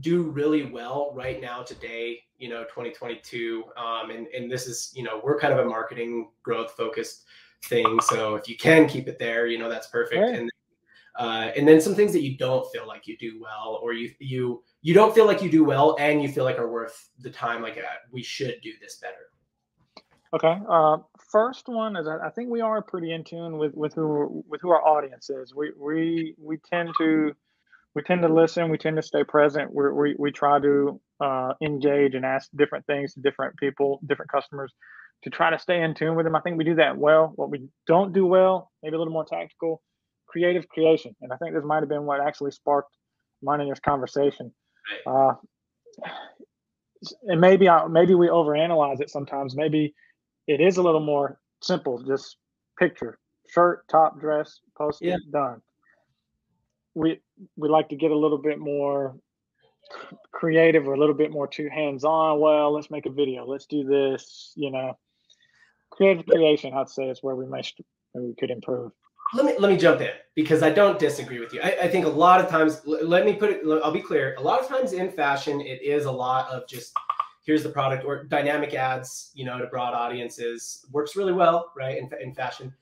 do really well right now today you know 2022 um, and and this is you know we're kind of a marketing growth focused thing so if you can keep it there you know that's perfect right. and uh, and then some things that you don't feel like you do well, or you you you don't feel like you do well, and you feel like are worth the time. Like uh, we should do this better. Okay. Uh, first one is I think we are pretty in tune with with who with who our audience is. We we we tend to we tend to listen. We tend to stay present. we we we try to uh, engage and ask different things to different people, different customers, to try to stay in tune with them. I think we do that well. What we don't do well, maybe a little more tactical, creative creation. And I think this might have been what actually sparked mine and this conversation. Uh, and maybe I, maybe we overanalyze it sometimes. Maybe it is a little more simple. Just picture, shirt, top, dress, post yeah. done. We we like to get a little bit more creative or a little bit more too hands on. Well, let's make a video. Let's do this. You know, creative creation. I'd say is where we may we could improve let me let me jump in because I don't disagree with you. I, I, think a lot of times, let me put it. I'll be clear. A lot of times in fashion, it is a lot of just here's the product or dynamic ads. You know, to broad audiences works really well, right? In, in fashion.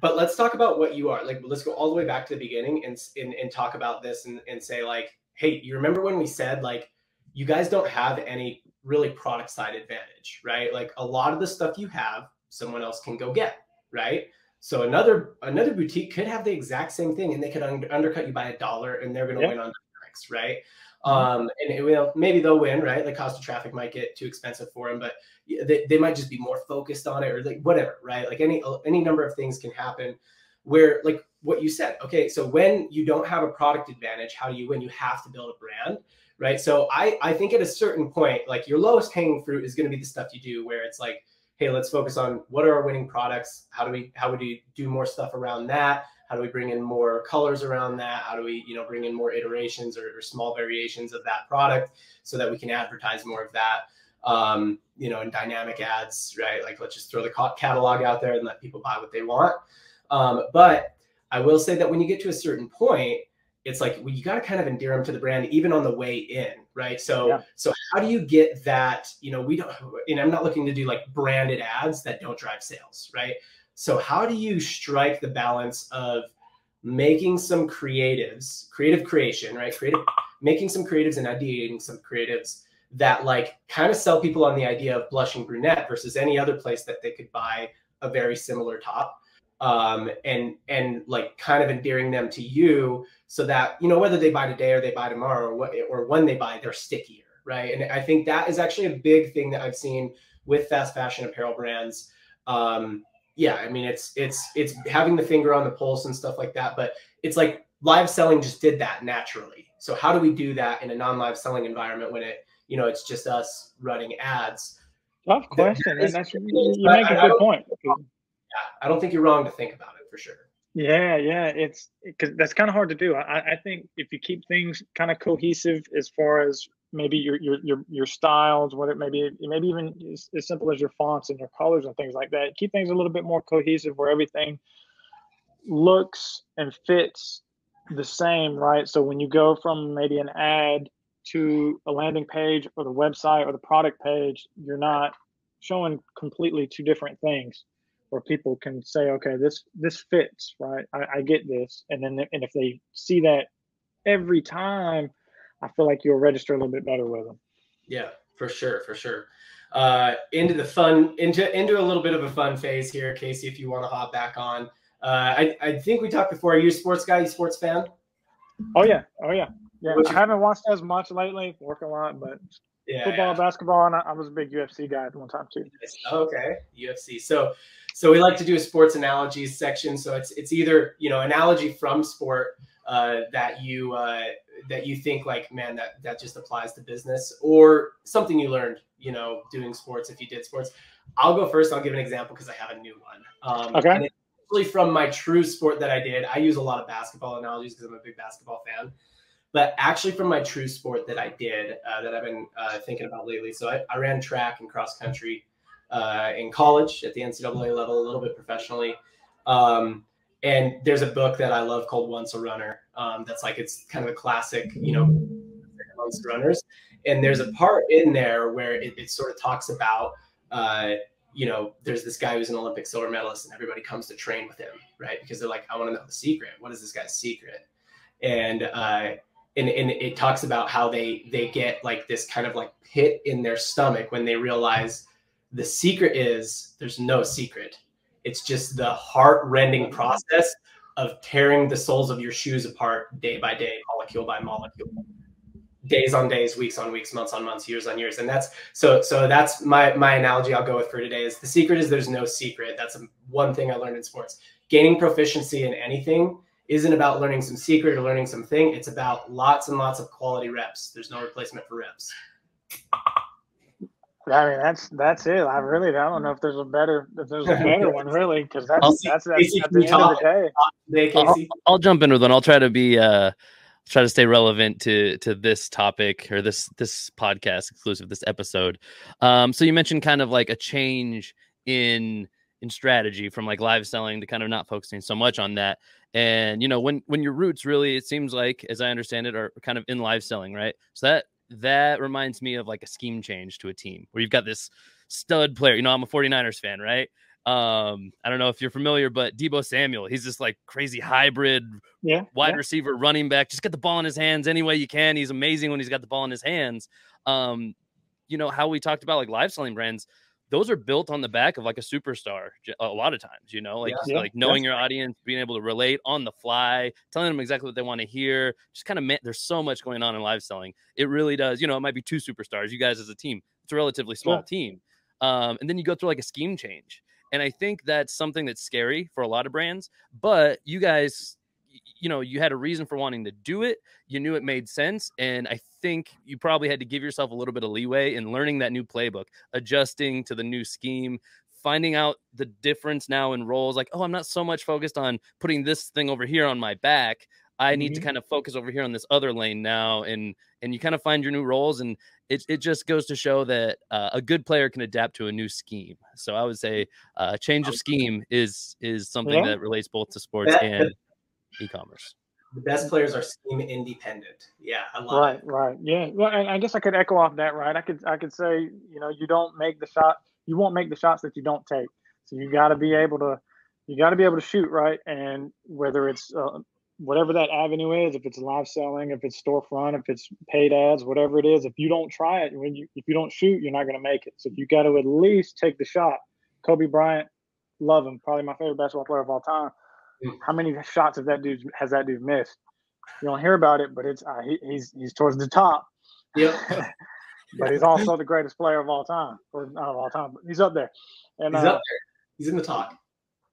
But let's talk about what you are. Like, let's go all the way back to the beginning and and, and talk about this and, and say like, hey, you remember when we said like, you guys don't have any really product side advantage, right? Like a lot of the stuff you have, someone else can go get, right? So another another boutique could have the exact same thing, and they could un- undercut you by a dollar, and they're going to win on next, right? Mm-hmm. Um, and it will maybe they'll win, right? Like cost of traffic might get too expensive for them, but they, they might just be more focused on it or like whatever, right? Like any any number of things can happen where like what you said. Okay, so when you don't have a product advantage, how do you win? You have to build a brand, right? So I I think at a certain point, like your lowest hanging fruit is going to be the stuff you do where it's like, hey, let's focus on what are our winning products? How do we how would we do more stuff around that? How do we bring in more colors around that? How do we, you know, bring in more iterations or, or small variations of that product so that we can advertise more of that? Um, you know, in dynamic ads, right? Like let's just throw the catalog out there and let people buy what they want. Um, but I will say that when you get to a certain point, it's like well, you got to kind of endear them to the brand even on the way in right so yeah. so how do you get that you know we don't and i'm not looking to do like branded ads that don't drive sales right so how do you strike the balance of making some creatives, creative creation, right? Creative, making some creatives and ideating some creatives that like kind of sell people on the idea of blushing brunette versus any other place that they could buy a very similar top. Um, and and like kind of endearing them to you so that you know whether they buy today or they buy tomorrow or what or when they buy they're stickier right and i think that is actually a big thing that i've seen with fast fashion apparel brands um, yeah, I mean it's it's it's having the finger on the pulse and stuff like that. But it's like live selling just did that naturally. So how do we do that in a non-live selling environment when it you know it's just us running ads? Tough question, and that's you, you make a good point. Yeah, I don't think you're wrong to think about it for sure. Yeah, yeah, it's because that's kind of hard to do. I, I think if you keep things kind of cohesive as far as maybe your your your your styles, what it maybe maybe even as, as simple as your fonts and your colors and things like that. Keep things a little bit more cohesive where everything looks and fits the same, right? So when you go from maybe an ad to a landing page or the website or the product page, you're not showing completely two different things where people can say, okay, this this fits, right? I, I get this. And then and if they see that every time I feel like you'll register a little bit better with them. Yeah, for sure, for sure. Uh, into the fun, into into a little bit of a fun phase here, Casey. If you want to hop back on, uh, I I think we talked before. Are you a sports guy? You sports fan? Oh yeah, oh yeah, yeah. I haven't watched as much lately. Work a lot, but yeah, football, yeah. basketball, and I, I, was a big UFC guy at one time too. Okay, UFC. So so we like to do a sports analogies section. So it's it's either you know analogy from sport uh, that you uh, that you think like, man, that that just applies to business, or something you learned, you know, doing sports if you did sports. I'll go first. I'll give an example because I have a new one. Um, okay. Actually from my true sport that I did. I use a lot of basketball analogies because I'm a big basketball fan. But actually, from my true sport that I did, uh, that I've been uh, thinking about lately. So I, I, ran track and cross country uh, in college at the NCAA level, a little bit professionally. Um, and there's a book that I love called Once a Runner. Um, that's like it's kind of a classic, you know, amongst runners. And there's a part in there where it, it sort of talks about, uh, you know, there's this guy who's an Olympic silver medalist, and everybody comes to train with him, right? Because they're like, I want to know the secret. What is this guy's secret? And uh, and and it talks about how they they get like this kind of like pit in their stomach when they realize the secret is there's no secret it's just the heart rending process of tearing the soles of your shoes apart day by day, molecule by molecule, days on days, weeks on weeks, months on months, years on years. And that's so so that's my my analogy I'll go with for today is the secret is there's no secret. That's one thing I learned in sports. Gaining proficiency in anything isn't about learning some secret or learning something. It's about lots and lots of quality reps. There's no replacement for reps. I mean, that's that's it. I really I don't know if there's a better if there's a better one <laughs> really because that's I'll, that's, that's at the end of the day. I'll, I'll, jump in with one. I'll try to be uh try to stay relevant to to this topic or this this podcast exclusive this episode. Um, so you mentioned kind of like a change in in strategy from like live selling to kind of not focusing so much on that. And you know when when your roots really it seems like as I understand it are kind of in live selling, right? So that that reminds me of like a scheme change to a team where you've got this stud player. You know, I'm a 49ers fan, right? Um, I don't know if you're familiar, but Deebo Samuel, he's this like crazy hybrid yeah, wide yeah. receiver running back. Just get the ball in his hands any way you can. He's amazing when he's got the ball in his hands. Um, you know, how we talked about like live selling brands, those are built on the back of like a superstar a lot of times, you know, like Yeah. like knowing Yeah. your audience, being able to relate on the fly, telling them exactly what they want to hear. Just kind of ma- there's so much going on in live selling. It really does. You know, it might be two superstars. You guys as a team, it's a relatively small Sure. team. Um, and then you go through like a scheme change. And I think that's something that's scary for a lot of brands. But you guys, you know, you had a reason for wanting to do it. You knew it made sense. And I think you probably had to give yourself a little bit of leeway in learning that new playbook, adjusting to the new scheme, finding out the difference now in roles. Like, oh, I'm not so much focused on putting this thing over here on my back. I need to kind of focus over here on this other lane now, and and you kind of find your new roles, and it it just goes to show that uh, a good player can adapt to a new scheme. So I would say uh, change of scheme is is something Yeah. that relates both to sports That- and e-commerce. The best players are scheme independent. Yeah, I love Right, it. right. Yeah. Well, and I guess I could echo off that, right? I could I could say, you know, you don't make the shot, you won't make the shots that you don't take. So you got to be able to you got to be able to shoot, right? And whether it's uh, whatever that avenue is, if it's live selling, if it's storefront, if it's paid ads, whatever it is, if you don't try it, when you if you don't shoot, you're not going to make it. So you got to at least take the shot. Kobe Bryant, love him, probably my favorite basketball player of all time. Mm. How many shots have that dude has that dude missed? You don't hear about it, but it's uh, he, he's he's towards the top. Yep. <laughs> but he's also the greatest player of all time, or not of all time, but he's up there. And He's uh, up there. He's in the top.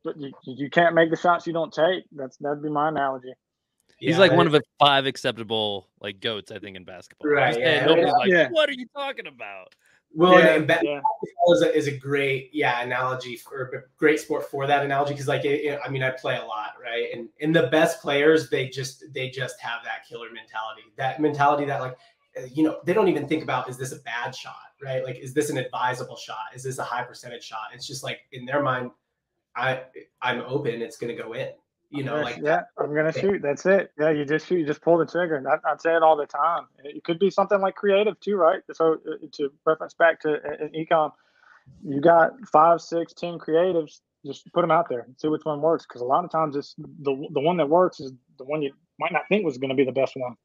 but you, you can't make the shots you don't take. That's that'd be my analogy. He's Yeah, like that one is- of the five acceptable like goats, I think, in basketball. Right, Just- yeah, and nobody's like, yeah. what are you talking about? Well, yeah, and yeah. is a, is a great yeah analogy for a great sport for that analogy because like it, it- I mean I play a lot right? And and the best players they just they just have that killer mentality that mentality that like you know they don't even think about is this a bad shot right? Like is this an advisable shot? Is this a high percentage shot? It's just like in their mind I I'm open it's gonna go in you know Yeah, like yeah, I'm gonna shoot. That's it. Yeah, you just shoot. You just pull the trigger. And I, I say it all the time. It could be something like creative too, right? So uh, to reference back to uh, uh, ecom, you got five, six, ten creatives. Just put them out there and see which one works. Because a lot of times, it's the the one that works is the one you might not think was going to be the best one.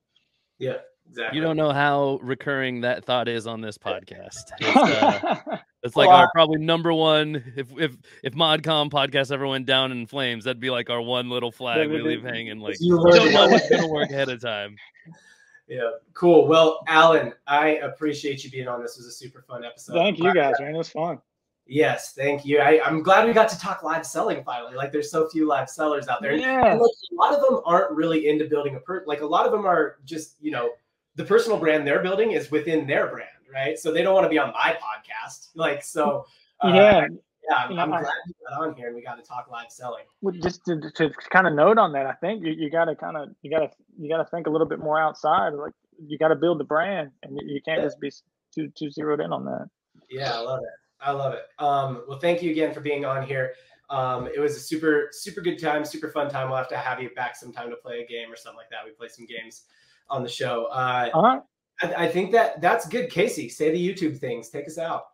yeah exactly You don't know how recurring that thought is on this podcast. <laughs> <laughs> It's, like Well, our probably number one. If if if Modcom podcast ever went down in flames, that'd be like our one little flag we leave hanging. Like You don't know what- what's gonna work ahead of time. <laughs> yeah cool well Allen I appreciate you being on this was a super fun episode Thank you guys, man. It was fun. Yes, thank you. I, I'm glad we got to talk live selling finally. Like, there's so few live sellers out there. Yeah. and, like, a lot of them aren't really into building a per. Like, a lot of them are just, you know, the personal brand they're building is within their brand, right? So they don't want to be on my podcast. <laughs> Like, so uh, yeah, yeah. I'm, I'm glad you got on here and we got to talk live selling. Well, just to, to kind of note on that, I think you, you got to kind of you got to you got to think a little bit more outside. Like you got to build the brand, and you, you can't Yeah. just be too too zeroed in on that. Yeah, I love it. I love it. Um, well, thank you again for being on here. Um, it was a super, super good time, super fun time. We'll have to have you back sometime to play a game or something like that. We play some games on the show. Uh, All right. I, I think that that's good. Casey, say the YouTube things. Take us out.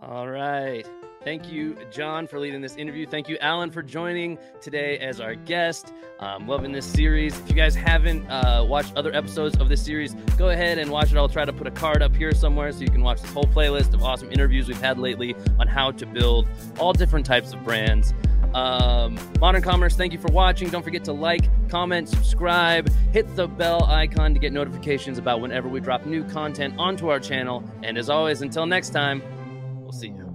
All right. Thank you, John, for leading this interview. Thank you, Allen, for joining today as our guest. Um, loving this series. If you guys haven't uh, watched other episodes of this series, go ahead and watch it. I'll try to put a card up here somewhere so you can watch this whole playlist of awesome interviews we've had lately on how to build all different types of brands. Um, Modern Commerce, thank you for watching. Don't forget to like, comment, subscribe, hit the bell icon to get notifications about whenever we drop new content onto our channel. And as always, until next time, we'll see you.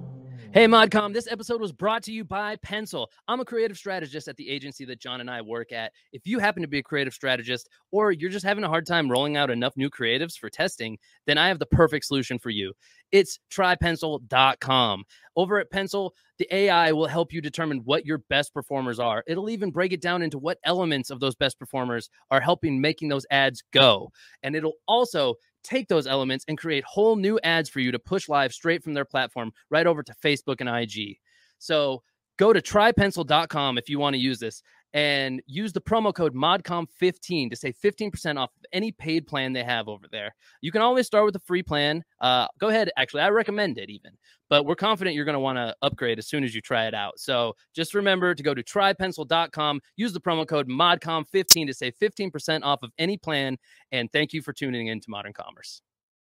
Hey, Modcom, this episode was brought to you by Pencil. I'm a creative strategist at the agency that John and I work at. If you happen to be a creative strategist or you're just having a hard time rolling out enough new creatives for testing, then I have the perfect solution for you. It's trypencil.com. Over at Pencil, the AI will help you determine what your best performers are. It'll even break it down into what elements of those best performers are helping making those ads go. And it'll also take those elements and create whole new ads for you to push live straight from their platform right over to Facebook and IG. So go to trypencil.com if you want to use this and use the promo code MODCOM15 to save 15% off of any paid plan they have over there. You can always start with a free plan. Uh, go ahead. Actually, I recommend it even, but we're confident you're going to want to upgrade as soon as you try it out. So just remember to go to trypencil.com, use the promo code MODCOM15 to save 15% off of any plan. And thank you for tuning in to Modern Commerce.